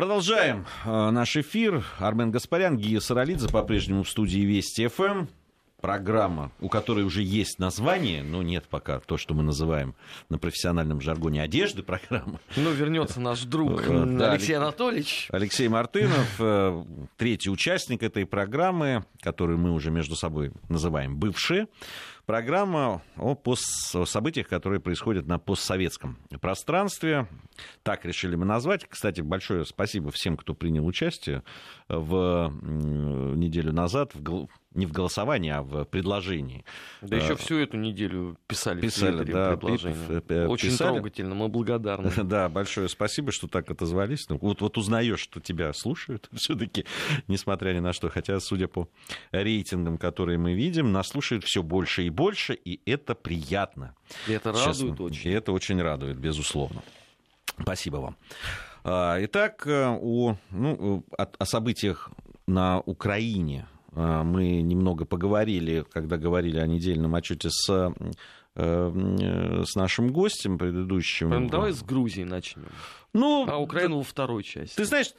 Продолжаем э, наш эфир. Армен Гаспарян, Гия Саралидзе по-прежнему в студии Вести ФМ. Программа, у которой уже есть название, но нет пока то, что мы называем на профессиональном жаргоне одежды программы. Ну, вернется наш друг да, Алексей Анатольевич. Алексей Мартынов, э, третий участник этой программы, которую мы уже между собой называем «бывшие». Программа о, пост... о событиях, которые происходят на постсоветском пространстве. Так решили мы назвать. Кстати, большое спасибо всем, кто принял участие в неделю назад в не в голосовании, а в предложении. Да еще всю эту неделю писали, писали в да, предложение. Очень писали. трогательно, мы благодарны. Да, большое спасибо, что так отозвались. Ну, вот, вот узнаешь, что тебя слушают все-таки, несмотря ни на что. Хотя, судя по рейтингам, которые мы видим, нас слушают все больше и больше, и это приятно. И это радует Честно. очень. И это очень радует, безусловно. Спасибо вам. А, итак, э, о, ну, о, о событиях на Украине мы немного поговорили, когда говорили о недельном отчете с э, э, с нашим гостем предыдущим. Давай с Грузии начнем. Ну, а Украину во второй части. Ты знаешь,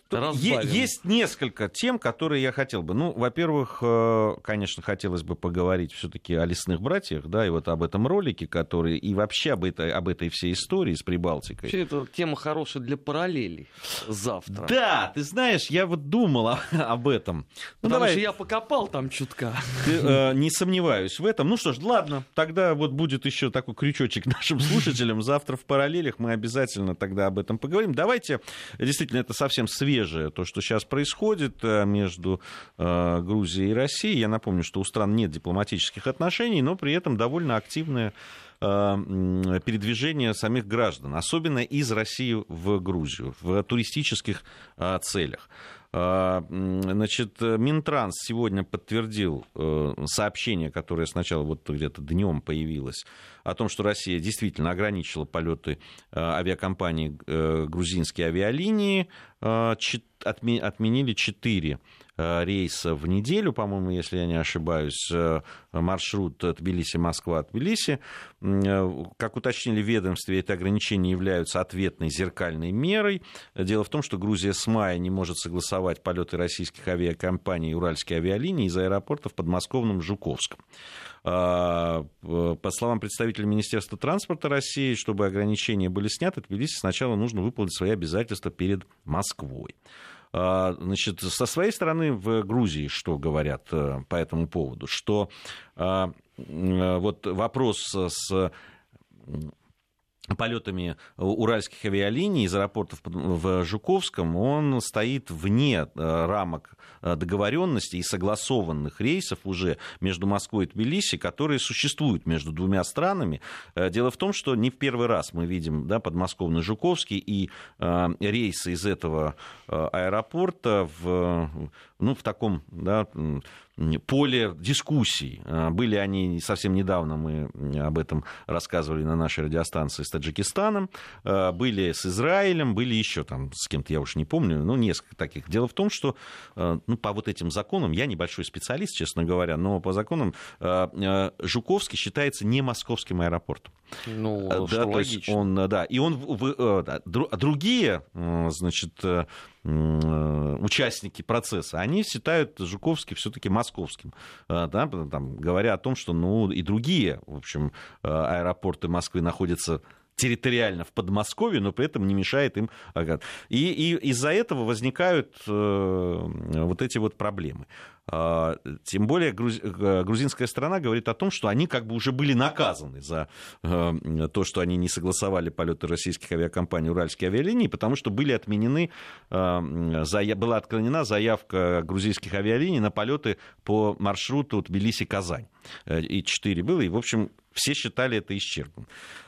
есть несколько тем, которые я хотел бы. Ну, во-первых, э, конечно, хотелось бы поговорить все-таки о лесных братьях, да, и вот об этом ролике, который, и вообще об этой, об этой всей истории с Прибалтикой. Вообще, это тема хорошая для параллелей завтра. Да, ты знаешь, я вот думал об этом. Ну, Потому давай. что я покопал там чутка. Ты, э, не сомневаюсь в этом. Ну что ж, ладно, тогда вот будет еще такой крючочек нашим слушателям. Завтра в параллелях мы обязательно тогда об этом поговорим поговорим. Давайте, действительно, это совсем свежее, то, что сейчас происходит э, между э, Грузией и Россией. Я напомню, что у стран нет дипломатических отношений, но при этом довольно активное э, передвижение самих граждан, особенно из России в Грузию, в туристических целях. Значит, Минтранс сегодня подтвердил сообщение, которое сначала вот где-то днем появилось, о том, что Россия действительно ограничила полеты э, авиакомпании э, грузинские авиалинии, э, отменили четыре рейса в неделю, по-моему, если я не ошибаюсь, маршрут Тбилиси-Москва, Тбилиси. Как уточнили в ведомстве, это ограничения являются ответной зеркальной мерой. Дело в том, что Грузия с мая не может согласовать полеты российских авиакомпаний и уральские авиалинии из аэропорта в подмосковном Жуковском. А, по словам представителя Министерства транспорта России, чтобы ограничения были сняты, Тбилиси сначала нужно выполнить свои обязательства перед Москвой. А, значит, со своей стороны в Грузии что говорят э, по этому поводу? Что а, вот вопрос с полетами уральских авиалиний из аэропортов в Жуковском, он стоит вне э, рамок э, договоренности и согласованных рейсов уже между Москвой и Тбилиси, которые существуют между двумя странами. Э, дело в том, что не в первый раз мы видим да, подмосковный Жуковский и рейсы из этого аэропорта в, ну, в таком да, поле дискуссий. А, были они совсем недавно, мы об этом рассказывали на нашей радиостанции с Таджикистаном, а, были с Израилем, были еще там с кем-то, я уж не помню, ну, несколько таких. Дело в том, что а, ну, по вот этим законам, я небольшой специалист, честно говоря, но по законам Жуковский считается не московским аэропортом. Ну, да, что то логично. есть он, да, и он, да, другие, значит, Э, участники процесса, они считают Жуковский все-таки московским, э, да, там, говоря о том, что ну, и другие, в общем, э, аэропорты Москвы находятся территориально в Подмосковье, но при этом не мешает им. И, и из-за этого возникают э, вот эти вот проблемы. А, тем более э, грузинская страна говорит о том, что они как бы уже были наказаны за э, то, что они не согласовали полеты российских авиакомпаний «Уральские авиалинии», потому что были отменены, была отклонена заявка грузинских авиалиний на полеты по маршруту Тбилиси-Казань. И четыре было, и, в общем, все считали это исчерпанным.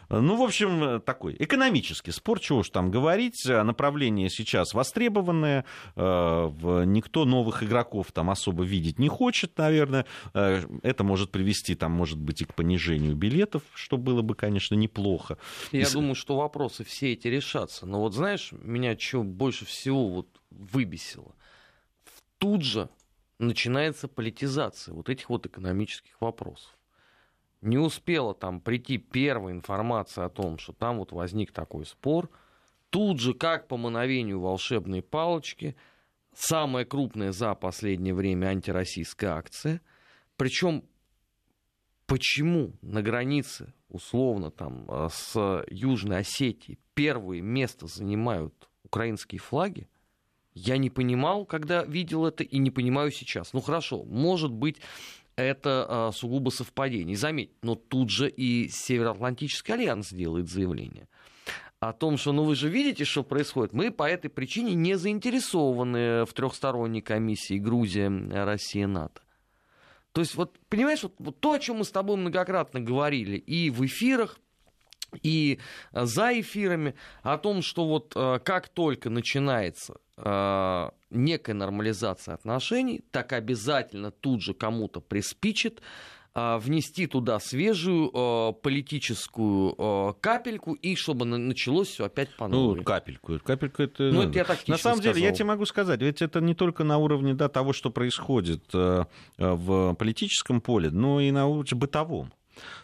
Ну, в общем, такой экономический спор, чего уж там говорить. Направление сейчас востребованное. Никто новых игроков там особо видеть не хочет, наверное. Э, это может привести, там, может быть, и к понижению билетов, что было бы, конечно, неплохо. Я и... думаю, что вопросы все эти решатся. Но вот знаешь, меня что больше всего вот выбесило? Тут же начинается политизация вот этих вот экономических вопросов. Не успела там прийти первая информация о том, что там вот возник такой спор, тут же, как по мановению волшебной палочки, самая крупная за последнее время антироссийская акция. Причем почему на границе, условно, там, э, с Южной Осетией первое место занимают украинские флаги, я не понимал, когда видел это, и не понимаю сейчас. Ну хорошо, может быть, это а, сугубо совпадение. И заметь, но тут же и Североатлантический альянс делает заявление о том, что, ну вы же видите, что происходит. Мы по этой причине не заинтересованы в трехсторонней комиссии Грузия, Россия, НАТО. То есть, вот, понимаешь, вот, вот то, о чем мы с тобой многократно говорили и в эфирах, и за эфирами, о том, что вот а, как только начинается а, некая нормализация отношений, так обязательно тут же кому-то приспичит внести туда свежую э, политическую э, капельку и чтобы началось все опять по новой. Ну, капельку. Капельку это... Ну, это я так На самом сказал. деле, я тебе могу сказать, ведь это не только на уровне да, того, что происходит э, в политическом поле, но и на уровне бытовом.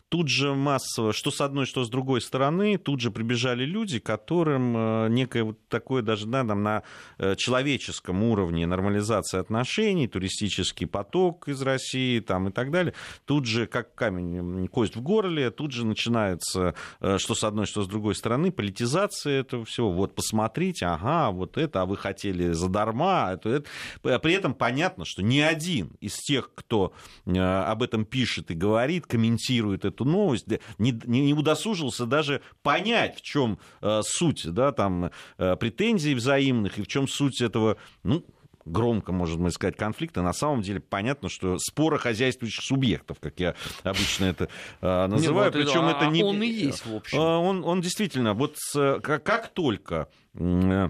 Тут же массово, что с одной, что с другой стороны, тут же прибежали люди, которым э, некое вот такое даже да, там, на э, человеческом уровне нормализация отношений, туристический поток из России там, и так далее, тут же как камень, кость в горле, тут же начинается, э, что с одной, что с другой стороны, политизация этого всего. Вот посмотрите, ага, вот это, а вы хотели задарма. Это, это. При этом понятно, что ни один из тех, кто об этом пишет и говорит, комментирует эту эту новость, не, не, не удосужился даже понять, в чем э, суть да, там, э, претензий взаимных и в чем суть этого, ну, громко, можно быть сказать, конфликта, на самом деле понятно, что спора хозяйствующих субъектов, как я обычно это э, называю. Не, вот Причем а это не... Он и есть, в общем. Э, он, он действительно, вот с, как, как только э,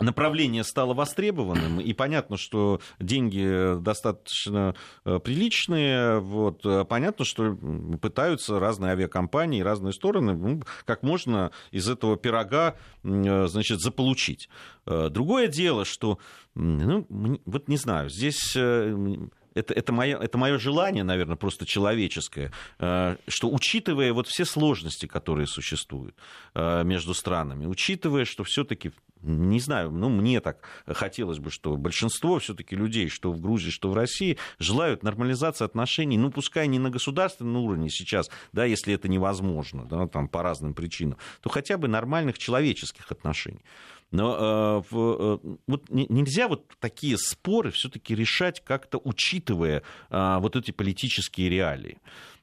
направление стало востребованным, и понятно, что деньги достаточно э, приличные, вот, э, понятно, что пытаются разные авиакомпании, разные стороны, ну, как можно из этого пирога, э, значит, заполучить. Другое дело, что, ну, вот не знаю, здесь это, это, мое, это мое желание, наверное, просто человеческое, э, что учитывая вот все сложности, которые существуют э, между странами, учитывая, что все-таки не знаю, ну, мне так хотелось бы, что большинство все-таки людей, что в Грузии, что в России, желают нормализации отношений, ну, пускай не на государственном уровне сейчас, да, если это невозможно, да, там, по разным причинам, то хотя бы нормальных человеческих отношений. Но э, э, вот нельзя вот такие споры все-таки решать как-то учитывая э, вот эти политические реалии.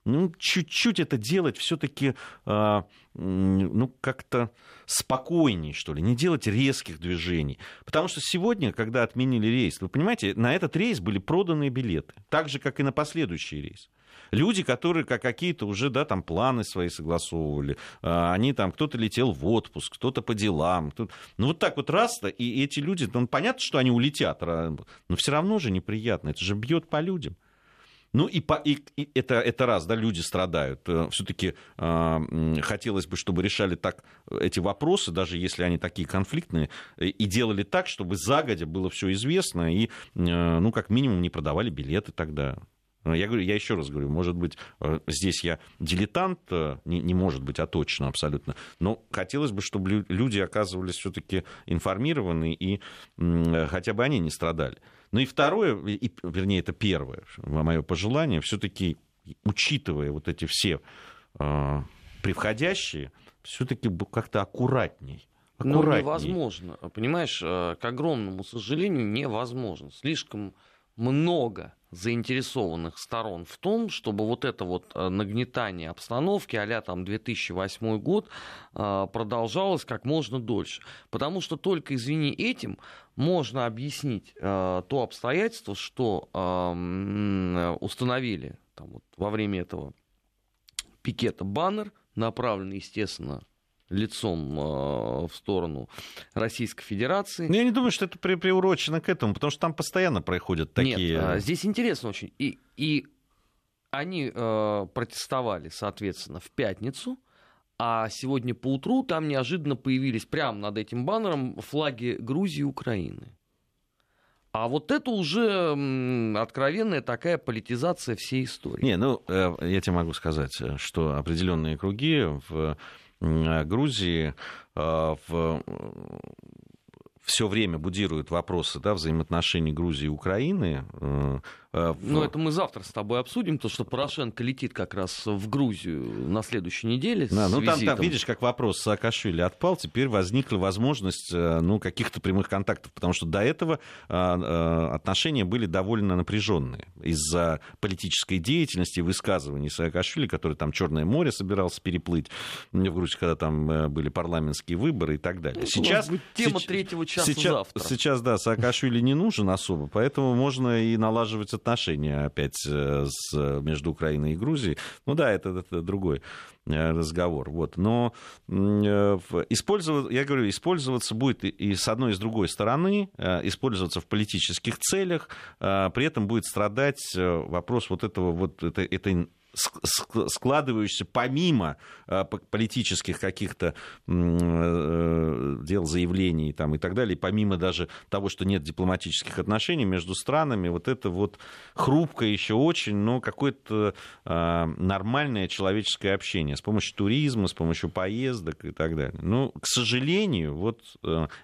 Ну, чуть-чуть это делать все-таки ну, как-то спокойней, что ли, не делать резких движений. Потому что сегодня, когда отменили рейс, вы понимаете, на этот рейс были проданы билеты, так же, как и на последующий рейс. Люди, которые как какие-то уже, да, там планы свои согласовывали, а, они там, кто-то летел в отпуск, кто-то по делам, кто ну вот так вот раз и эти люди, ну понятно, что они улетят, но все равно же неприятно, это же бьет по людям. Ну и, по, и, и это, это раз, да, люди страдают. Э, Все-таки э, хотелось бы, чтобы решали так эти вопросы, даже если они такие конфликтные, и делали так, чтобы загодя было все известно, и, э, ну, как минимум, не продавали билеты тогда. Я говорю, я еще раз говорю, может быть, э, здесь я дилетант, э, не, не может быть, а точно абсолютно. Но хотелось бы, чтобы люди оказывались все-таки информированы и э, хотя бы они не страдали. Ну и второе, и, вернее, это первое, мое пожелание, все-таки учитывая вот эти все э, превходящие, все-таки как-то аккуратней. Ну, невозможно. Понимаешь, к огромному сожалению, невозможно. Слишком много заинтересованных сторон в том, чтобы вот это вот э, нагнетание обстановки а там 2008 год э, продолжалось как можно дольше. Потому что только, извини, этим можно объяснить э, то обстоятельство, что установили там, вот, во время этого пикета баннер, направленный, естественно, лицом э, в сторону Российской Федерации. Ну, я не думаю, что это при, приурочено к этому, потому что там постоянно проходят такие... Нет, а, здесь интересно очень. И, и они э, протестовали, соответственно, в пятницу, а сегодня поутру там неожиданно появились прямо над этим баннером флаги Грузии и Украины. А вот это уже откровенная такая политизация всей истории. Не, ну, э, я тебе могу сказать, что определенные круги в Грузии в все время будируют вопросы да, взаимоотношений Грузии и Украины. Э, э, ну, это мы завтра с тобой обсудим, то, что Порошенко летит как раз в Грузию на следующей неделе. Да, ну, там, там, видишь, как вопрос Саакашвили отпал, теперь возникла возможность э, ну, каких-то прямых контактов, потому что до этого отношения были довольно напряженные из-за политической деятельности высказываний Саакашвили, который там Черное море собирался переплыть в Грузии, когда там были парламентские выборы и так далее. Ну, сейчас, тема третьего часа сейчас, завтра. Сейчас, да, Саакашвили не нужен особо, поэтому можно и налаживать отношения опять э, с, между Украиной и Грузией. Ну да, это, это другой э, разговор. Вот. Но э, использовать, я говорю, использоваться будет и с одной, и с другой стороны, использоваться в политических целях, при этом будет страдать вопрос вот этого вот этой, этой складывающийся помимо э, политических каких-то э, дел, заявлений там, и так далее, помимо даже того, что нет дипломатических отношений между странами, вот это вот хрупкое еще очень, но какое-то э, нормальное человеческое общение с помощью туризма, с помощью поездок и так далее. Но, к сожалению, вот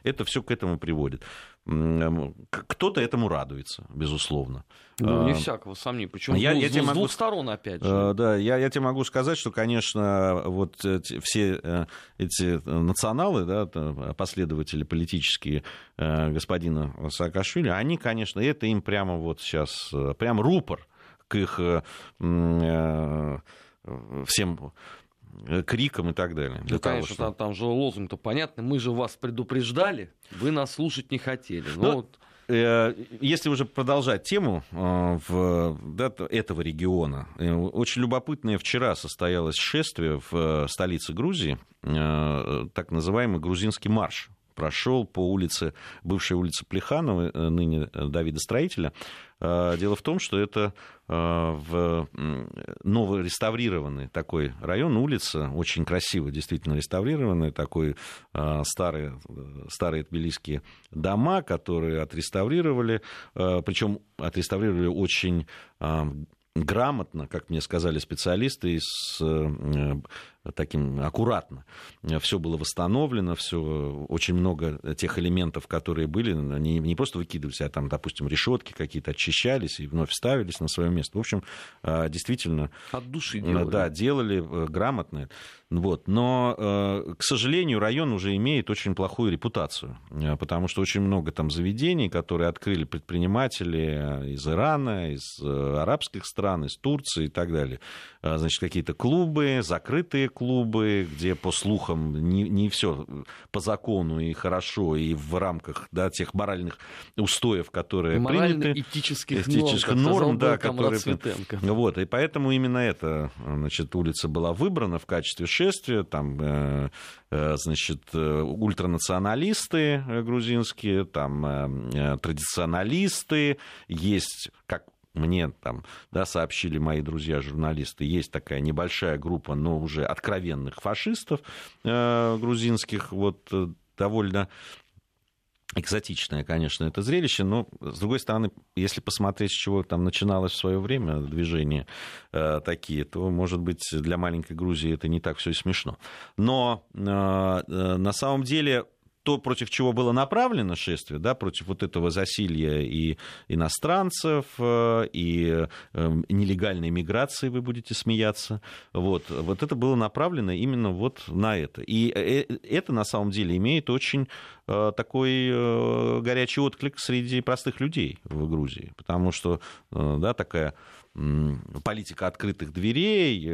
это все к этому приводит. Кто-то этому радуется, безусловно. Ну, не а, всякого сомнений. Причем я, я с, тебе с двух сторон, опять же. А, да, я, я тебе могу сказать, что, конечно, вот все э, эти националы, да, последователи политические э, господина Саакашвили, они, конечно, это им прямо вот сейчас, э, прям рупор к их всем Э, криком и так далее. Ну, конечно, того, что... там, там же лозунг-то понятный. Мы же вас предупреждали, вы нас слушать не хотели. Ну, ну вот... Э, если уже продолжать тему э, в, да, этого региона, очень любопытное вчера состоялось шествие в столице Грузии, так называемый грузинский марш прошел по улице, бывшей улице Плеханова, ныне Давида Строителя. Дело в том, что это в новореставрированный такой район, улица, очень красиво действительно реставрированный, такой старые, старые тбилисские дома, которые отреставрировали, причем отреставрировали очень грамотно, как мне сказали специалисты, с э, таким аккуратно. Все было восстановлено, все, очень много тех элементов, которые были, не, не просто выкидывались, а там, допустим, решетки какие-то очищались и вновь ставились на свое место. В общем, э, действительно... От души делали. Да, делали э, грамотно. Вот. Но, к сожалению, район уже имеет очень плохую репутацию, потому что очень много там заведений, которые открыли предприниматели из Ирана, из арабских стран, из Турции и так далее. А, значит, какие-то клубы, закрытые клубы, где, по слухам, не, не все по закону и хорошо, и в рамках да, тех моральных устоев, которые приняты. этических норм, норм да, которые... Вот, и поэтому именно эта значит, улица была выбрана в качестве шествия. Там, э, э, значит, э, ультранационалисты грузинские, там традиционалисты, есть, как мне там, да, сообщили мои друзья-журналисты, есть такая небольшая группа, но уже откровенных фашистов э, грузинских, вот э, довольно экзотичное, конечно, это зрелище, но, с другой стороны, если посмотреть, с чего там начиналось в свое время движения э, такие, то, может быть, для маленькой Грузии это не так все и смешно. Но э, э, на самом деле то, против чего было направлено шествие, да, против вот этого засилья и иностранцев, э, и эм, нелегальной миграции, вы будете смеяться, вот, вот это было направлено именно вот на это. И э, э, это на самом деле имеет очень такой горячий отклик среди простых людей в Грузии, потому что, да, такая политика открытых дверей,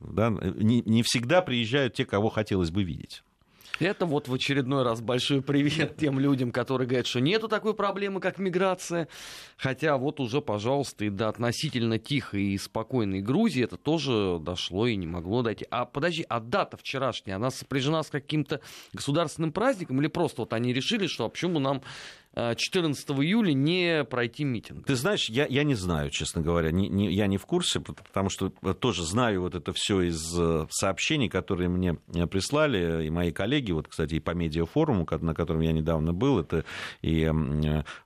да, не, не всегда приезжают те, кого хотелось бы видеть. Это вот в очередной раз большой привет тем людям, которые говорят, что нету такой проблемы, как миграция. Хотя вот уже, пожалуйста, и до относительно тихой и спокойной Грузии это тоже дошло и не могло дойти. А подожди, а дата вчерашняя, она сопряжена с каким-то государственным праздником или просто вот они решили, что а почему нам 14 июля не пройти митинг? Ты знаешь, я, я не знаю, честно говоря, не, не, я не в курсе, потому что тоже знаю вот это все из сообщений, которые мне прислали и мои коллеги, вот, кстати, и по медиафоруму, на котором я недавно был, это и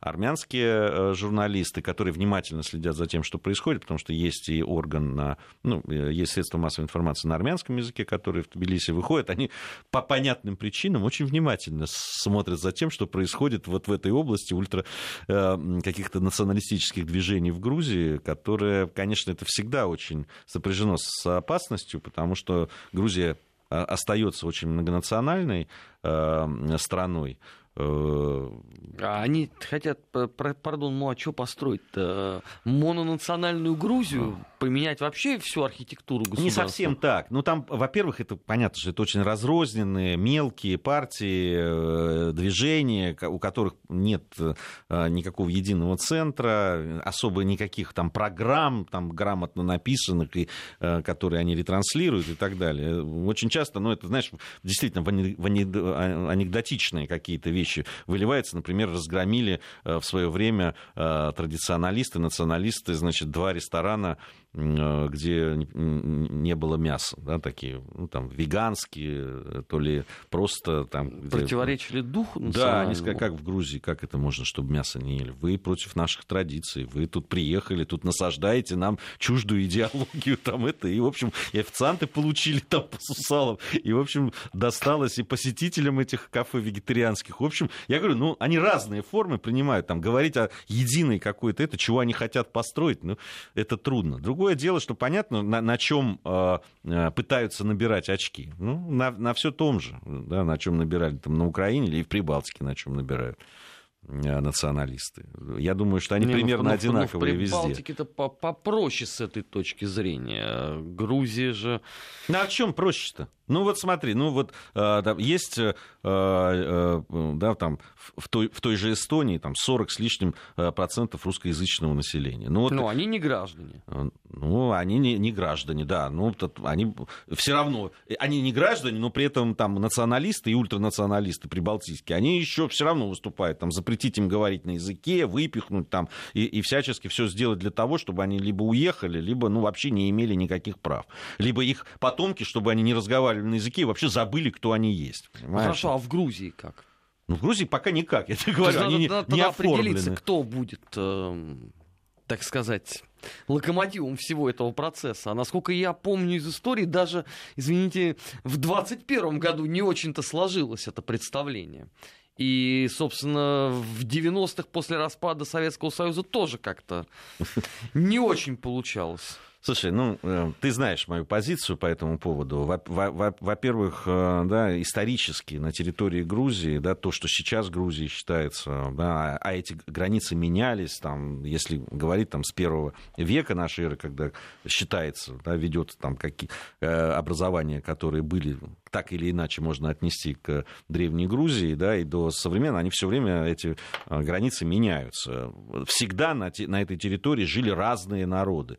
армянские журналисты, которые внимательно следят за тем, что происходит, потому что есть и орган, на, ну, есть средства массовой информации на армянском языке, которые в Тбилиси выходят, они по понятным причинам очень внимательно смотрят за тем, что происходит вот в этой области ультра э, каких-то националистических движений в Грузии, которые, конечно, это всегда очень сопряжено с опасностью, потому что Грузия э, остается очень многонациональной э, страной. А они хотят, пардон, ну а что построить-то? Мононациональную Грузию? Поменять вообще всю архитектуру государства? Не совсем так. Ну там, во-первых, это понятно, что это очень разрозненные, мелкие партии, э, движения, у которых нет э, никакого единого центра, особо никаких там программ, там грамотно написанных, и, э, которые они ретранслируют и так далее. Очень часто, ну это, знаешь, действительно анекдотичные какие-то вещи вещи выливается. Например, разгромили э, в свое время э, традиционалисты, националисты, значит, два ресторана где не было мяса, да, такие, ну, там, веганские, то ли просто там... Где... Противоречили духу Да, они сказали, как в Грузии, как это можно, чтобы мясо не ели? Вы против наших традиций, вы тут приехали, тут насаждаете нам чуждую идеологию, там это, и, в общем, и официанты получили там по сусалам, и, в общем, досталось и посетителям этих кафе вегетарианских. В общем, я говорю, ну, они разные формы принимают, там, говорить о единой какой-то, это, чего они хотят построить, ну, это трудно. Другое Другое дело, что понятно, на, на чем э, э, пытаются набирать очки. Ну, на, на все том же, да, на чем набирали там, на Украине или в Прибалтике, на чем набирают э, националисты. Я думаю, что они Не, ну, примерно ну, одинаковые ну, везде. Прибалтике-то попроще с этой точки зрения. Грузия же... Ну, а в чем проще-то? Ну вот смотри, ну вот э, есть, э, э, да, там в той, в той же Эстонии там 40 с лишним процентов русскоязычного населения. Ну, вот, ну они не граждане. Ну, они не, не граждане, да. Ну, они все равно, они не граждане, но при этом там националисты и ультранационалисты прибалтийские, они еще все равно выступают, там запретить им говорить на языке, выпихнуть там и, и всячески все сделать для того, чтобы они либо уехали, либо, ну, вообще не имели никаких прав. Либо их потомки, чтобы они не разговаривали на языке и вообще забыли, кто они есть. Ну, хорошо, а в Грузии как? Ну, в Грузии пока никак, я тебе говорю, они надо, не, не определиться, кто будет, э, так сказать, локомотивом всего этого процесса. А насколько я помню из истории, даже, извините, в 21 году не очень-то сложилось это представление. И, собственно, в 90-х после распада Советского Союза тоже как-то не очень получалось. Слушай, ну, э, ты знаешь мою позицию по этому поводу. Во-первых, э, да, исторически на территории Грузии, да, то, что сейчас Грузия считается, да, а эти границы менялись, там, если говорить там, с первого века нашей эры, когда считается, да, ведет там какие э, образования, которые были так или иначе можно отнести к Древней Грузии, да, и до современной, они все время, эти границы меняются. Всегда на, те, на этой территории жили разные народы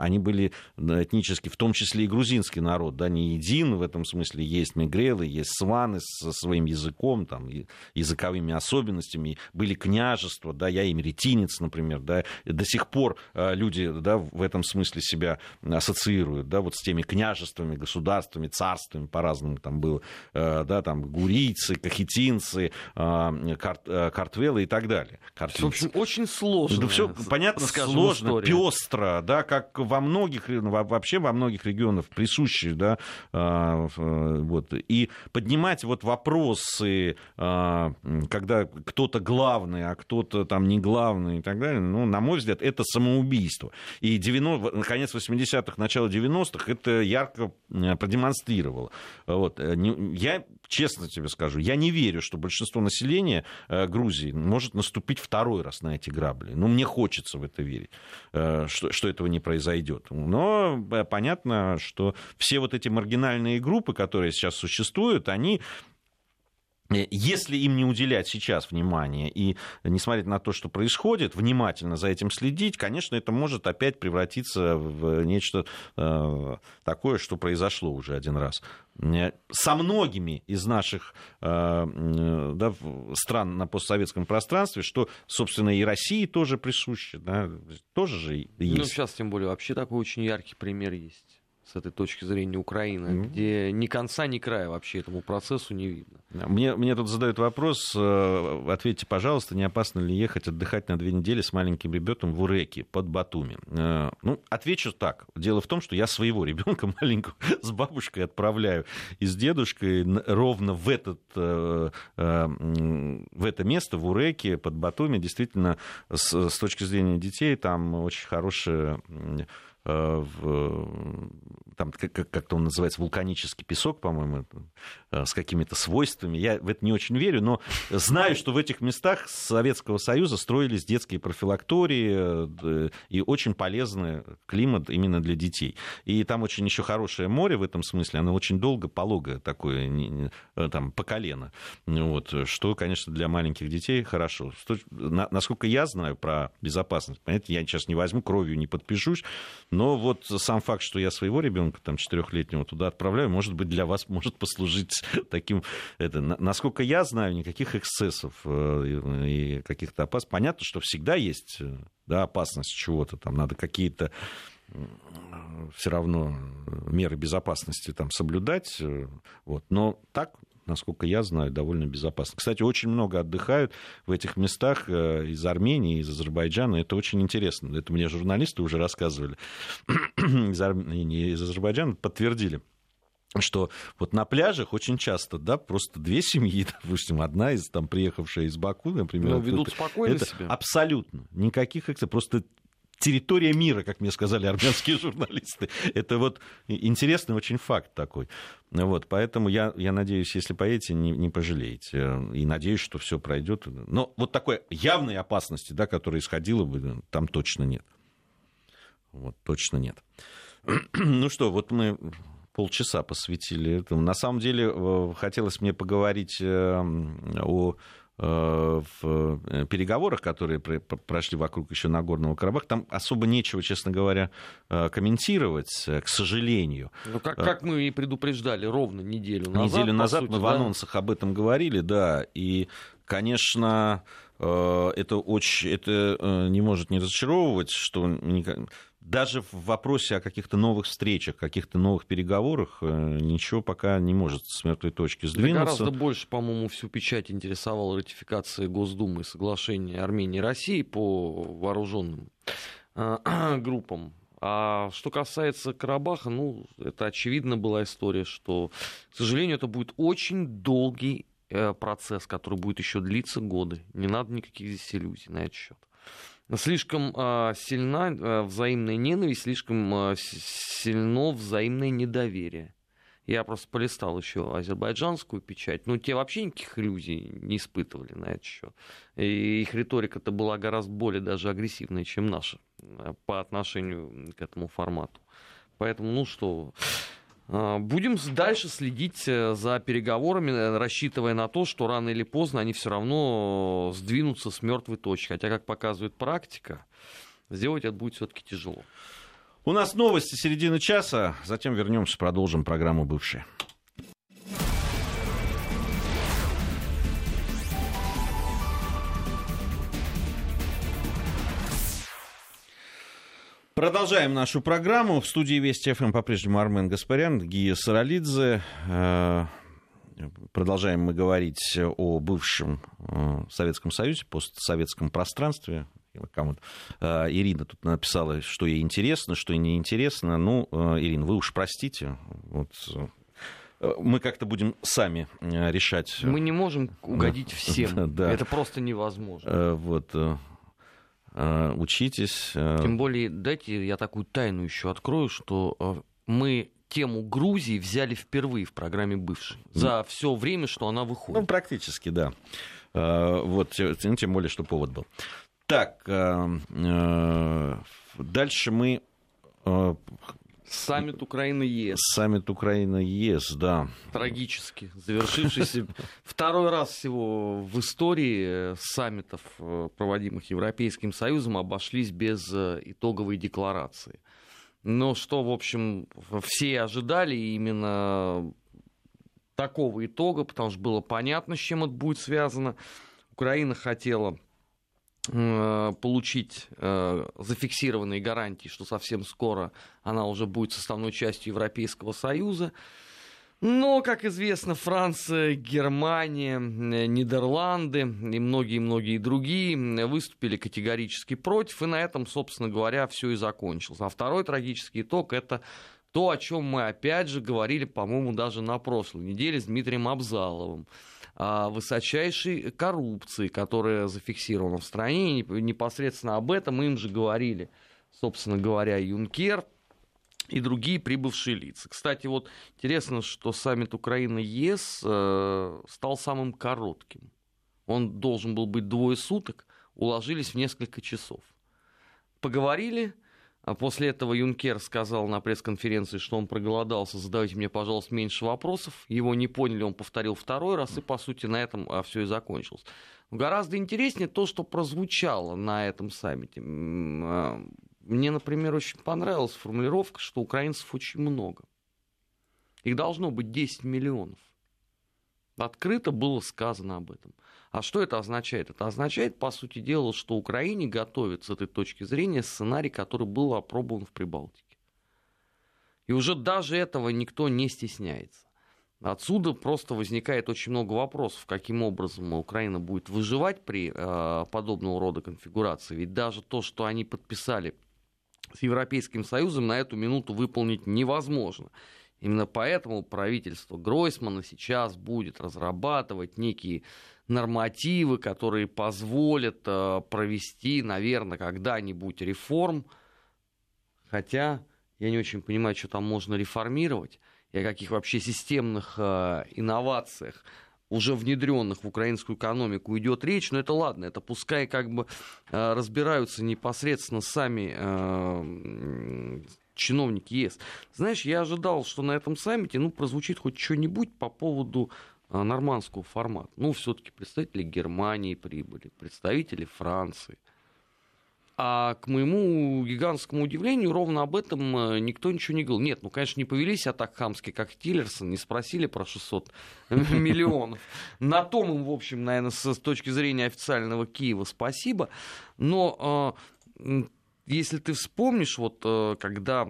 они были этнически, в том числе и грузинский народ, да, не един в этом смысле. Есть мигрелы, есть сваны со своим языком, там, языковыми особенностями, были княжества, да, я эмеретинец, например, да, до сих пор э, люди, да, в этом смысле себя ассоциируют, да, вот с теми княжествами, государствами, царствами, по-разному там было, э, да, там, гурийцы, кахетинцы, э, карт, картвелы и так далее. Картинцы. В общем, очень сложно. Да, все понятно, сложно, история. пестро, да, как во многих, вообще во многих регионах присущи, да, а, вот, и поднимать вот вопросы, а, когда кто-то главный, а кто-то там не главный и так далее, ну, на мой взгляд, это самоубийство. И 90, конец 80-х, начало 90-х это ярко продемонстрировало. Вот. Э, я честно тебе скажу, я не верю, что большинство населения э, Грузии может наступить второй раз на эти грабли. Ну, мне хочется в это верить, э, что, что этого не произойдет. Но э, понятно, что все вот эти маргинальные группы, которые сейчас существуют, они если им не уделять сейчас внимания и не смотреть на то, что происходит, внимательно за этим следить, конечно, это может опять превратиться в нечто э, такое, что произошло уже один раз. Э, со многими из наших э, да, стран на постсоветском пространстве, что, собственно, и России тоже присуще, да, тоже же ну, есть. Ну, сейчас, тем более, вообще такой очень яркий пример есть с этой точки зрения Украины, mm-hmm. где ни конца, ни края вообще этому процессу не видно. Мне, мне тут задают вопрос, э, ответьте, пожалуйста, не опасно ли ехать отдыхать на две недели с маленьким ребенком в Уреке под Батуми? Э, ну, отвечу так. Дело в том, что я своего ребенка маленького с бабушкой отправляю и с дедушкой ровно в, этот, э, в это место, в Уреке, под Батуми. Действительно, с, с точки зрения детей, там очень хорошая Э, в, там, как, как-то он называется, вулканический песок, по-моему, э, с какими-то свойствами. Я в это не очень верю, но знаю, что в этих местах Советского Союза строились детские профилактории э, и очень полезный климат именно для детей. И там очень еще хорошее море в этом смысле, оно очень долго, полого такое, там, по колено. Вот, что, конечно, для маленьких детей хорошо. Насколько я знаю про безопасность, понимаете, я сейчас не возьму, кровью не подпишусь, но вот сам факт, что я своего ребенка, там, четырехлетнего туда отправляю, может быть, для вас может послужить таким... Это, насколько я знаю, никаких эксцессов э, и каких-то опасностей. Понятно, что всегда есть э, да, опасность чего-то, там надо какие-то все равно меры безопасности там соблюдать. Э, вот. Но так насколько я знаю, довольно безопасно. Кстати, очень много отдыхают в этих местах э, из Армении, из Азербайджана. Это очень интересно. Это мне журналисты уже рассказывали из Армении, из Азербайджана, подтвердили что вот на пляжах очень часто, да, просто две семьи, допустим, одна из там приехавшая из Баку, например, ну, ведут спокойно это себя. абсолютно никаких просто территория мира, как мне сказали армянские журналисты. Это вот интересный очень факт такой. Вот, поэтому я, я надеюсь, если поедете, не, не пожалеете. И надеюсь, что все пройдет. Но вот такой явной опасности, да, которая исходила бы, там точно нет. Вот, точно нет. Ну что, вот мы полчаса посвятили этому. На самом деле, э, хотелось мне поговорить э, о в э, переговорах, которые прошли вокруг еще Нагорного Карабаха, там особо нечего, честно говоря, э, комментировать, к сожалению. Ну, как, как мы и предупреждали ровно неделю назад. Неделю назад сути, мы да? в анонсах об этом говорили, да, и, конечно, это очень, это не может не разочаровывать, что даже в вопросе о каких-то новых встречах, каких-то новых переговорах э, ничего пока не может с мертвой точки сдвинуться. Да гораздо больше, по-моему, всю печать интересовала ратификация Госдумы соглашения Армении и России по вооруженным э, группам. А что касается Карабаха, ну, это очевидно была история, что, к сожалению, это будет очень долгий э, процесс, который будет еще длиться годы. Не надо никаких здесь иллюзий на этот счет слишком э, сильна э, взаимная ненависть, слишком э, сильно взаимное недоверие. Я просто полистал еще азербайджанскую печать. Ну, те вообще никаких иллюзий не испытывали на этот счет. И их риторика-то была гораздо более даже агрессивная, чем наша по отношению к этому формату. Поэтому, ну что, будем дальше следить э, за переговорами, э, рассчитывая на то, что рано или поздно они все равно сдвинутся с мертвой точки. Хотя, как показывает практика, сделать это будет все-таки тяжело. У нас новости середины часа, затем вернемся, продолжим программу «Бывшие». Продолжаем нашу программу. В студии Вести ФМ по-прежнему Армен Гаспарян, Гия Саралидзе. Э, продолжаем мы говорить о бывшем э, Советском Союзе, постсоветском пространстве. Э, Ирина тут написала, что ей интересно, что ей неинтересно. Ну, Ирина, вы уж простите. Вот мы как-то будем сами решать. Мы не можем угодить всем. Да. Это просто невозможно. Вот. Э, учитесь. Э. Тем более, дайте я такую тайну еще открою, что э, мы тему Грузии взяли впервые в программе «Бывший». За все время, что она выходит. Ну, практически, да. Вот, тем более, что повод был. Так, дальше мы Саммит Украины-ЕС. Саммит Украины-ЕС, да. Трагически завершившийся второй раз всего в истории саммитов, э, проводимых Европейским Союзом, обошлись без э, итоговой декларации. Но что, в общем, все ожидали именно такого итога, потому что было понятно, с чем это будет связано. Украина хотела Э, получить э, зафиксированные гарантии, что совсем скоро она уже будет составной частью Европейского Союза. Но, как известно, Франция, Германия, э, Нидерланды и многие-многие другие выступили категорически против, и на этом, собственно говоря, все и закончилось. А второй трагический итог – это то, о чем мы опять же говорили, по-моему, даже на прошлой неделе с Дмитрием Абзаловым высочайшей коррупции, которая зафиксирована в стране. И непосредственно об этом им же говорили, собственно говоря, Юнкер и другие прибывшие лица. Кстати, вот интересно, что саммит Украины-ЕС э, стал самым коротким. Он должен был быть двое суток, уложились в несколько часов. Поговорили, а после этого Юнкер сказал на пресс-конференции, что он проголодался, задавайте мне, пожалуйста, меньше вопросов. Его не поняли, он повторил второй раз, и, по сути, на этом а, все и закончилось. гораздо интереснее то, что прозвучало на этом саммите. А, мне, например, очень понравилась формулировка, что украинцев очень много. Их должно быть 10 миллионов. Открыто было сказано об этом. А что это означает? Это означает, по сути дела, что Украине готовит с этой точки зрения сценарий, который был опробован в Прибалтике. И уже даже этого никто не стесняется. Отсюда просто возникает очень много вопросов, каким образом Украина будет выживать при э, подобного рода конфигурации. Ведь даже то, что они подписали с Европейским Союзом, на эту минуту выполнить невозможно. Именно поэтому правительство Гройсмана сейчас будет разрабатывать некие нормативы, которые позволят э, провести, наверное, когда-нибудь реформ. Хотя я не очень понимаю, что там можно реформировать и о каких вообще системных э, инновациях уже внедренных в украинскую экономику идет речь, но это ладно, это пускай как бы э, разбираются непосредственно сами чиновники ЕС. Знаешь, я ожидал, что на этом саммите ну, прозвучит хоть что-нибудь по поводу а, нормандского формата. Ну, все-таки представители Германии прибыли, представители Франции. А к моему гигантскому удивлению, ровно об этом э, никто ничего не говорил. Нет, ну, конечно, не повелись а так хамски, как Тиллерсон, не спросили про 600 миллионов. На том им, в общем, наверное, с точки зрения официального Киева спасибо. Но а, если ты вспомнишь, вот э, когда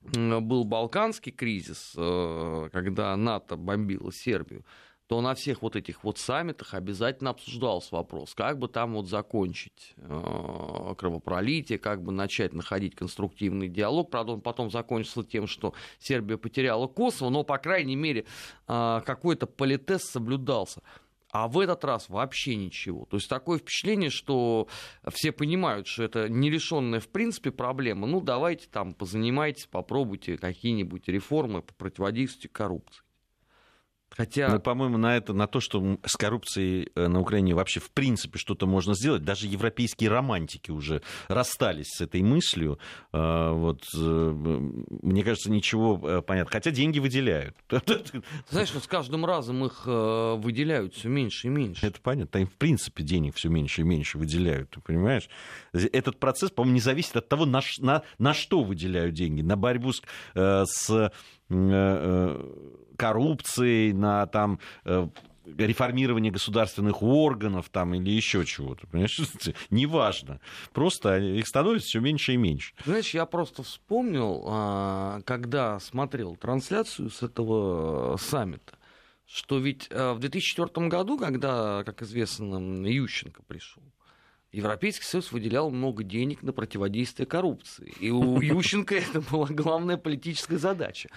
был Балканский кризис, э, когда НАТО бомбило Сербию, то на всех вот этих вот саммитах обязательно обсуждался вопрос, как бы там вот закончить э, кровопролитие, как бы начать находить конструктивный диалог. Правда, он потом закончился тем, что Сербия потеряла Косово, но, по крайней мере, какой-то политез соблюдался. А в этот раз вообще ничего. То есть такое впечатление, что все понимают, что это нерешенная в принципе проблема. Ну, давайте там позанимайтесь, попробуйте какие-нибудь реформы по противодействию коррупции. Хотя... Ну, по-моему, на это, на то, что с коррупцией э, на Украине вообще в принципе что-то можно сделать, даже европейские романтики уже расстались с этой мыслью. А, вот, э, мне кажется, ничего э, понятно. Хотя деньги выделяют. Знаешь, с каждым разом их выделяют все меньше и меньше. Это понятно. Им, в принципе, денег все меньше и меньше выделяют, ты понимаешь? Этот процесс, по-моему, не зависит от того, на, на, на что выделяют деньги. На борьбу с, с коррупцией, на там э, реформирование государственных органов там, или еще чего-то. Понимаешь? Неважно. Просто их становится все меньше и меньше. Знаешь, я просто вспомнил, а, когда смотрел трансляцию с этого саммита, что ведь э, в 2004 году, когда, как известно, Ющенко пришел, Европейский Союз выделял много денег на противодействие коррупции. И у Ющенко это была главная политическая задача.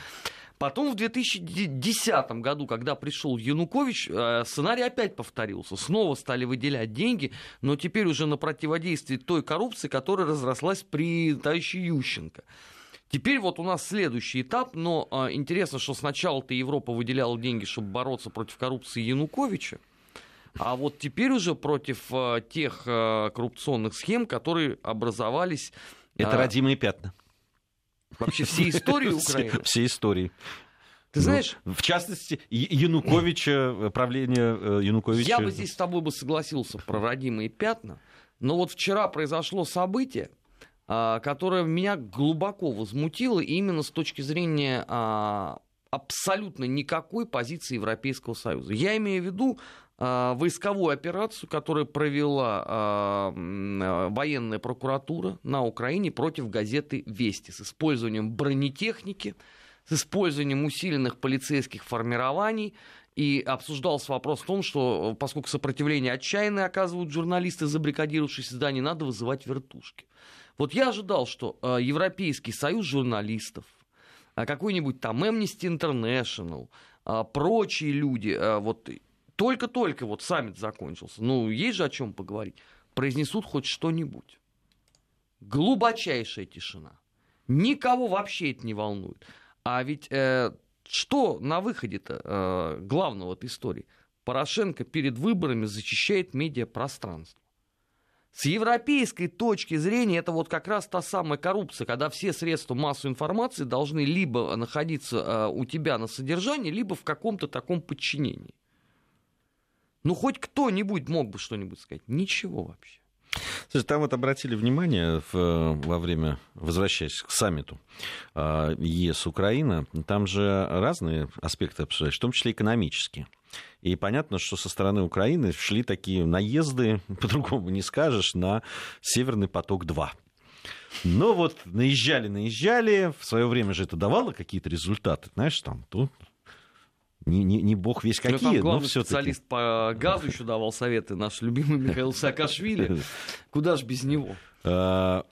Потом в 2010 году, когда пришел Янукович, э, сценарий опять повторился. Снова стали выделять деньги, но теперь уже на противодействие той коррупции, которая разрослась при товарище Ющенко. Теперь вот у нас следующий этап, но э, интересно, что сначала-то Европа выделяла деньги, чтобы бороться против коррупции Януковича, а вот теперь уже против э, тех коррупционных схем, которые образовались... Это родимые пятна. Вообще все истории Украины. Все, все истории. Ты знаешь... Ну, в частности, Януковича, правление Януковича... Я бы здесь с тобой бы согласился про родимые пятна, но вот вчера произошло событие, а, которое меня глубоко возмутило именно с точки зрения а, абсолютно никакой позиции Европейского Союза. Я имею в виду войсковую операцию, которую провела военная прокуратура на Украине против газеты «Вести» с использованием бронетехники, с использованием усиленных полицейских формирований. И обсуждался вопрос в том, что поскольку сопротивление отчаянное оказывают журналисты, забрикадировавшись в здании, надо вызывать вертушки. Вот я ожидал, что Европейский союз журналистов, какой-нибудь там Amnesty International, прочие люди, вот только-только вот саммит закончился, ну, есть же о чем поговорить, произнесут хоть что-нибудь. Глубочайшая тишина. Никого вообще это не волнует. А ведь э, что на выходе-то э, главного этой истории? Порошенко перед выборами защищает медиапространство. С европейской точки зрения это вот как раз та самая коррупция, когда все средства массовой информации должны либо находиться э, у тебя на содержании, либо в каком-то таком подчинении. Ну, хоть кто-нибудь мог бы что-нибудь сказать. Ничего вообще. Слушай, там вот обратили внимание в, во время, возвращаясь к саммиту э, ЕС-Украина, там же разные аспекты обсуждаются, в том числе экономические. И понятно, что со стороны Украины шли такие наезды, по-другому не скажешь, на Северный поток-2. Но вот наезжали, наезжали, в свое время же это давало какие-то результаты, знаешь, там тут не, не, не бог весь какие, но, но все специалист по газу еще давал советы, наш любимый Михаил Саакашвили. Куда ж без него? А,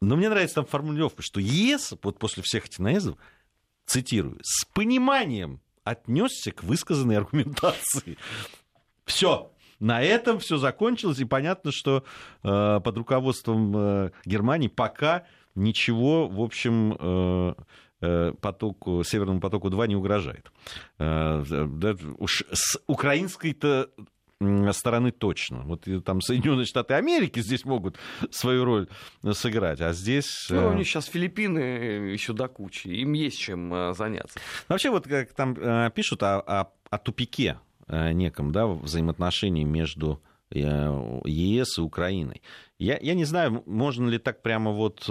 но мне нравится там формулировка, что ЕС, вот после всех этих наездов, цитирую, с пониманием отнесся к высказанной аргументации. Все, на этом все закончилось, и понятно, что э, под руководством э, Германии пока ничего, в общем, Э, потоку, Северному потоку-2 не угрожает. Э, уж с украинской-то стороны точно. Вот там Соединенные Штаты Америки здесь могут свою роль сыграть, а здесь... Ну, у них сейчас Филиппины еще до кучи, им есть чем заняться. Вообще вот как там пишут о, о, о тупике неком, да, взаимоотношений между ЕС и Украиной. Я, я не знаю, можно ли так прямо вот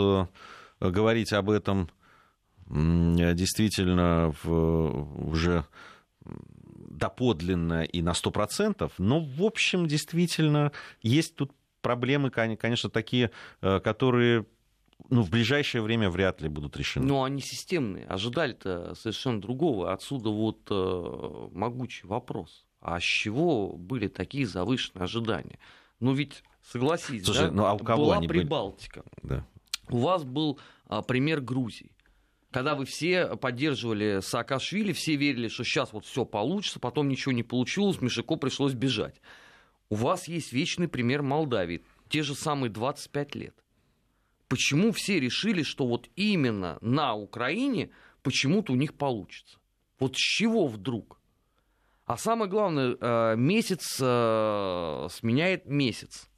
говорить об этом действительно в, уже доподлинно и на 100%, но, в общем, действительно, есть тут проблемы, конечно, такие, э, которые ну, в ближайшее время вряд ли будут решены. Ну, они системные. Ожидали-то совершенно другого. Отсюда вот э, могучий вопрос. А с чего были такие завышенные ожидания? Ну, ведь, согласись, Слушай, да, ну, а у кого была они Прибалтика. Были? Да. У вас был а, пример Грузии когда вы все поддерживали Саакашвили, все верили, что сейчас вот все получится, потом ничего не получилось, Мишико пришлось бежать. У вас есть вечный пример Молдавии, те же самые 25 лет. Почему все решили, что вот именно на Украине почему-то у них получится? Вот с чего вдруг? А самое главное, э, месяц э, сменяет месяц.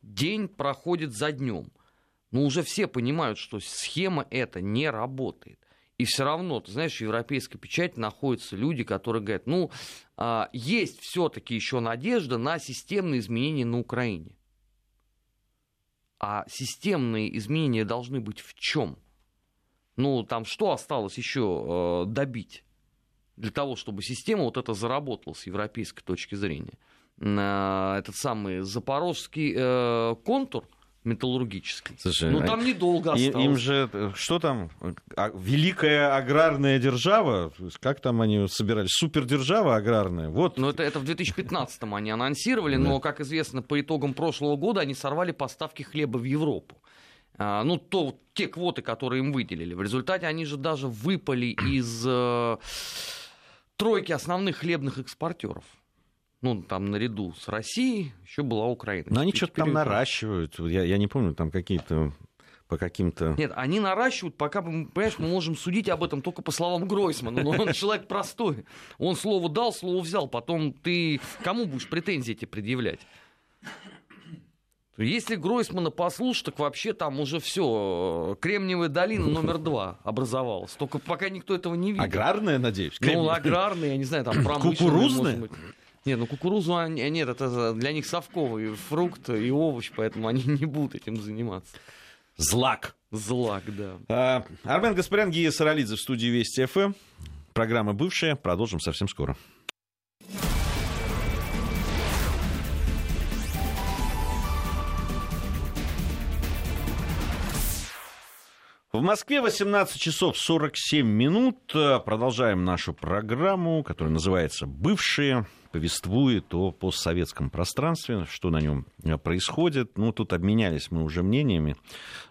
День проходит за днем – но уже все понимают, что схема эта не работает. И все равно, ты знаешь, в европейской печати находятся люди, которые говорят, ну, а, есть все-таки еще надежда на системные изменения на Украине. А системные изменения должны быть в чем? Ну, там что осталось еще э, добить для того, чтобы система вот это заработала с европейской точки зрения? Э, этот самый запорожский э, контур, металлургической. Слушай, ну там недолго осталось. Им же, что там, а, великая аграрная держава, как там они собирались, супердержава аграрная, вот. Ну это, это в 2015-м они анонсировали, но, как известно, по итогам прошлого года они сорвали поставки хлеба в Европу. А, ну, то, те квоты, которые им выделили. В результате они же даже выпали из э, тройки основных хлебных экспортеров ну, там наряду с Россией еще была Украина. Но они что-то там наращивают. Я, я не помню, там какие-то по каким-то... Нет, они наращивают, пока, понимаешь, мы можем судить об этом только по словам Гройсмана, но он человек простой. Он слово дал, слово взял, потом ты кому будешь претензии эти предъявлять? Если Гройсмана послушать, так вообще там уже все. Кремниевая долина номер два образовалась. Только пока никто этого не видит. Аграрная, надеюсь? Ну, аграрная, я не знаю, там промышленная. Кукурузная? Нет, ну кукурузу они, нет, это для них совковый фрукт и овощ, поэтому они не будут этим заниматься. Злак. Злак, да. А, Армен Гаспарян, Гия Саралидзе в студии Вести ФМ. Программа «Бывшая». Продолжим совсем скоро. В Москве 18 часов 47 минут. Продолжаем нашу программу, которая называется «Бывшие» повествует о постсоветском пространстве, что на нем происходит. Ну, тут обменялись мы уже мнениями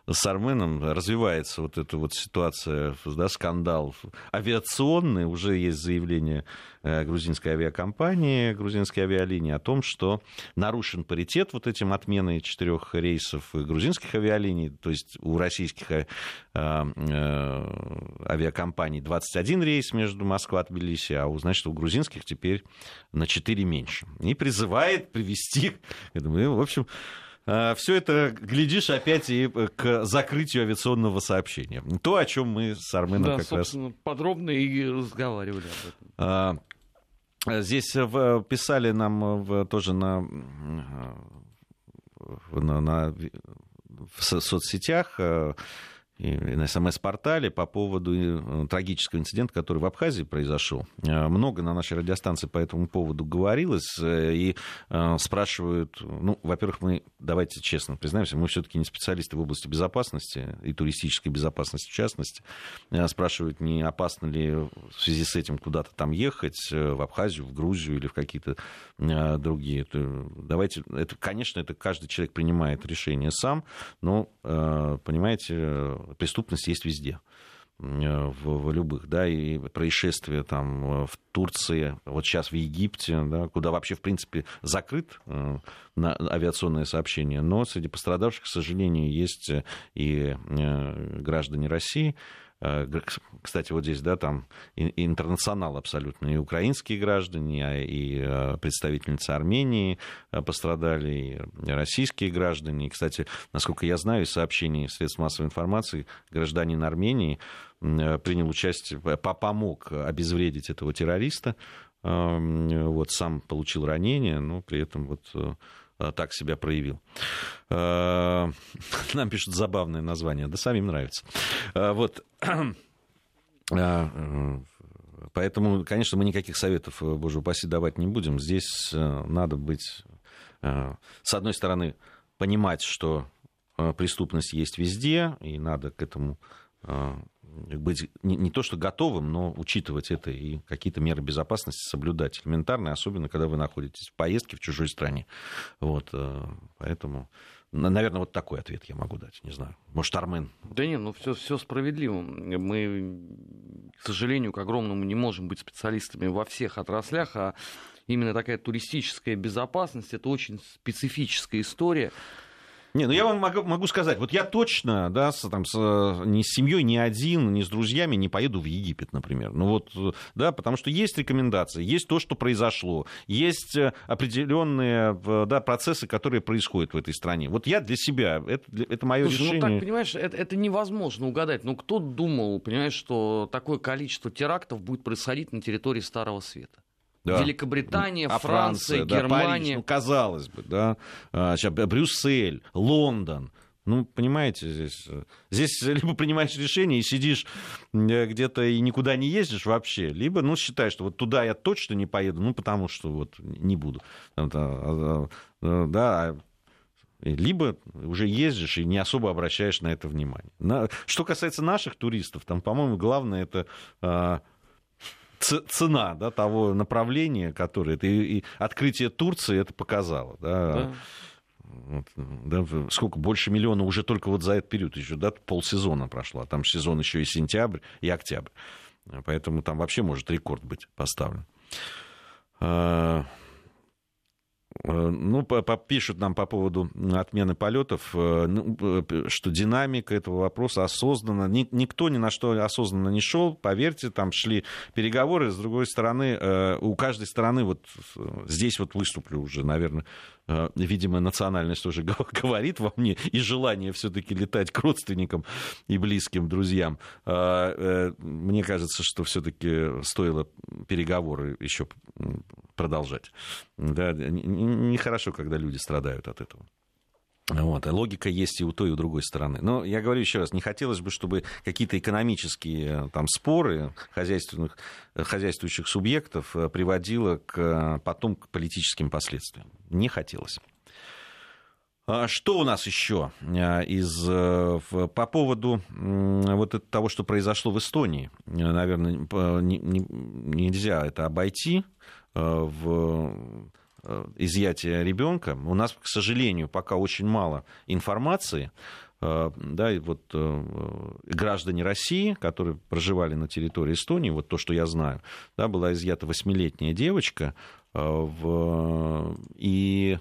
с Арменом. Развивается вот эта вот ситуация, да, скандал авиационный. Уже есть заявление э, грузинской авиакомпании, грузинской авиалинии о том, что нарушен паритет вот этим отменой четырех рейсов грузинских авиалиний. То есть у российских э, э, авиакомпаний 21 рейс между Москвой и Тбилиси, а у, значит, у грузинских теперь на 4 меньше. И призывает привести, в общем, э, все это, глядишь, опять и к закрытию авиационного сообщения. То, о чем мы с Арменом да, как раз... подробно и разговаривали об этом. А, здесь писали нам тоже на, на, на в соцсетях э, на СМС-портале по поводу э, трагического инцидента, который в Абхазии произошел. Э, много на нашей радиостанции по этому поводу говорилось, э, и спрашивают, ну, во-первых, мы, давайте честно признаемся, мы все-таки не специалисты в области безопасности и туристической безопасности в частности. Спрашивают, не опасно ли в связи с этим куда-то там ехать, в Абхазию, в Грузию или в какие-то другие. Давайте, это, конечно, это каждый человек принимает решение сам, но, понимаете, преступность есть везде в, в любых, да, и происшествия там в Турции, вот сейчас в Египте, да, куда вообще, в принципе, закрыт э, на авиационное сообщение, но среди пострадавших, к сожалению, есть и э, граждане России, Э, кстати, вот здесь, да, там интернационал абсолютно. И украинские граждане, а и э, представительницы Армении э, пострадали, и российские граждане. И, кстати, насколько я знаю, из сообщений средств массовой информации, гражданин Армении принял участие, помог обезвредить этого террориста, вот, сам получил ранение, но при этом вот Э, так себя проявил. Э, нам пишут забавное название, да самим нравится. Э, вот. Поэтому, конечно, мы никаких советов, боже упаси, давать не будем. Здесь надо быть, с одной стороны, понимать, что преступность есть везде, и надо к этому быть не, не то что готовым, но учитывать это и какие-то меры безопасности соблюдать элементарные, особенно когда вы находитесь в поездке в чужой стране. Вот, э, поэтому, наверное, вот такой ответ я могу дать. Не знаю. Может, Армен? Да нет, ну все, все справедливо. Мы, к сожалению, к огромному не можем быть специалистами во всех отраслях, а именно такая туристическая безопасность это очень специфическая история. Не, ну я вам могу, могу сказать, вот я точно, да, с, там, с, ни с семьей, ни один, ни с друзьями не поеду в Египет, например. Ну вот, да, потому что есть рекомендации, есть то, что произошло, есть э, определенные да, процессы, которые происходят в этой стране. Вот я для себя, это, это мое Слушай, решение. Ну так, понимаешь, это, это невозможно угадать. Ну кто думал, понимаешь, что такое количество терактов будет происходить на территории Старого Света? Да. Великобритания, а Франция, Франция, Германия. Да, Париж, ну, казалось бы, да. А, сейчас Брюссель, Лондон. Ну, понимаете, здесь, здесь либо принимаешь решение и сидишь э, где-то и никуда не ездишь вообще, либо, ну, считаешь, что вот туда я точно не поеду, ну, потому что вот не буду. А, а, да, либо уже ездишь и не особо обращаешь на это внимание. Что касается наших туристов, там, по-моему, главное это цена да, того направления, которое это и, и открытие Турции это показало. Да. Да. Вот, да, сколько больше миллиона уже только вот за этот период еще да, полсезона прошло, а там сезон еще и сентябрь, и октябрь, поэтому там вообще может рекорд быть поставлен. Э, ну, пишут нам по поводу отмены полетов, э, ну, э, что динамика этого вопроса осознанно, никто ни на что осознанно не шел, поверьте, там шли переговоры, с другой стороны, у каждой стороны, вот здесь вот выступлю уже, наверное, видимо, национальность тоже говорит во мне, и желание все-таки летать к родственникам и близким друзьям. Мне кажется, что все-таки стоило переговоры еще продолжать. Да, нехорошо, когда люди страдают от этого. Вот. Логика есть и у той, и у другой стороны. Но я говорю еще раз, не хотелось бы, чтобы какие-то экономические там, споры хозяйственных, хозяйствующих субъектов э, приводило к, потом к политическим последствиям. Не хотелось. А что у нас еще э, из, э, по поводу вот того, что произошло в Эстонии? Наверное, нельзя это обойти в Э, изъятия ребенка. У нас, к сожалению, пока очень мало информации. Э, да, и вот э, граждане России, которые проживали на территории Эстонии, вот то, что я знаю, да, была изъята восьмилетняя девочка, в, и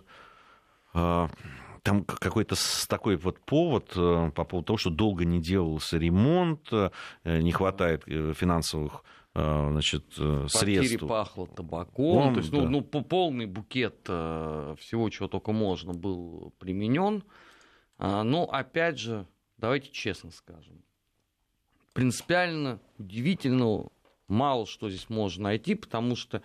там какой-то такой вот повод по поводу того, что долго не делался ремонт, не хватает финансовых Э, значит, э, средств. пахло табаком, Он, то есть, ну, да. ну, ну, полный букет э, всего, чего только можно, был применен. А, но, опять же, давайте честно скажем, принципиально, удивительно, мало что здесь можно найти, потому что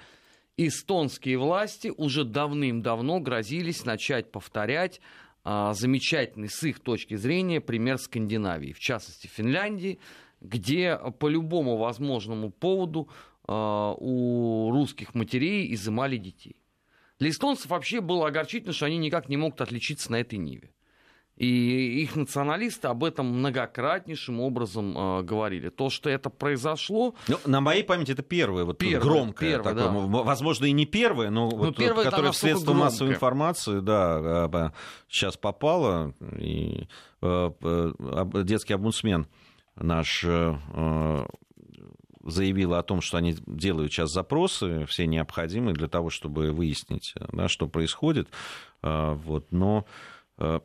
эстонские власти уже давным-давно грозились начать повторять а, замечательный с их точки зрения пример Скандинавии, в частности Финляндии, где по любому возможному поводу э, у русских матерей изымали детей. Для эстонцев вообще было огорчительно, что они никак не могут отличиться на этой ниве. И их националисты об этом многократнейшим образом э, говорили. То, что это произошло... Ну, на моей памяти это первое, вот первое, громкое. Первое, такое, да. Возможно, и не первое, но, но ну, вот, первое которое в средства громкое. массовой информации да, сейчас попало. И, э, э, детский омбудсмен наш э, заявила о том, что они делают сейчас запросы, все необходимые для того, чтобы выяснить, да, что происходит. Э, вот, но э,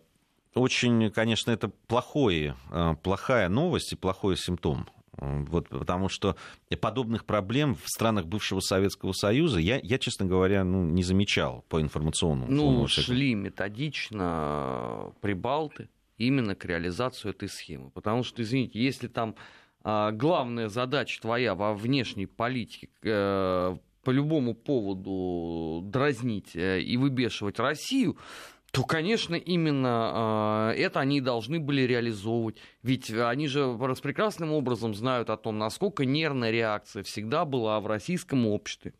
очень, конечно, это плохое, плохая новость и плохой симптом. Вот, потому что подобных проблем в странах бывшего Советского Союза я, я честно говоря, ну, не замечал по информационному. Ну, шли методично прибалты, именно к реализации этой схемы. Потому что, извините, если там а, главная задача твоя во внешней политике э, по любому поводу дразнить э, и выбешивать Россию, то, конечно, именно э, это они должны были реализовывать. Ведь они же прекрасным образом знают о том, насколько нервная реакция всегда была в российском обществе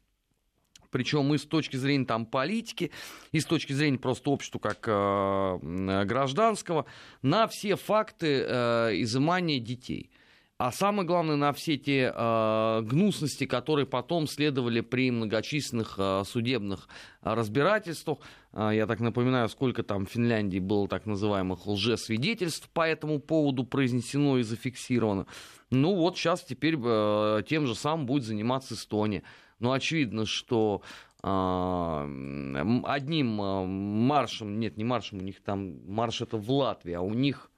причем и с точки зрения там, политики, и с точки зрения просто общества как э, гражданского, на все факты э, изымания детей. А самое главное, на все те э, гнусности, которые потом следовали при многочисленных э, судебных разбирательствах. Э, я так напоминаю, сколько там в Финляндии было так называемых лжесвидетельств по этому поводу произнесено и зафиксировано. Ну вот сейчас теперь э, тем же самым будет заниматься Эстония. Ну, очевидно, что а, одним а, маршем, нет, не маршем, у них там марш это в Латвии, а у них,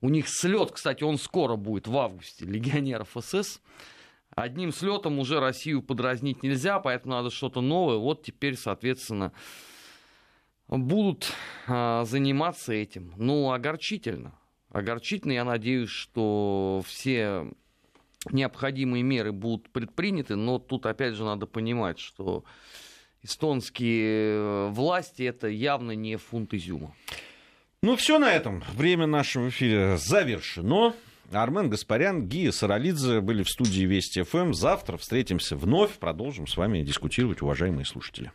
у них слет, кстати, он скоро будет в августе, легионеров СС. Одним слетом уже Россию подразнить нельзя, поэтому надо что-то новое. Вот теперь, соответственно, будут а, заниматься этим. Ну, огорчительно. Огорчительно, я надеюсь, что все необходимые меры будут предприняты, но тут опять же надо понимать, что эстонские э, власти это явно не фунт изюма. Ну все на этом. Время нашего эфира завершено. Армен Гаспарян, Гия Саралидзе были в студии Вести ФМ. Завтра встретимся вновь, продолжим с вами дискутировать, уважаемые слушатели.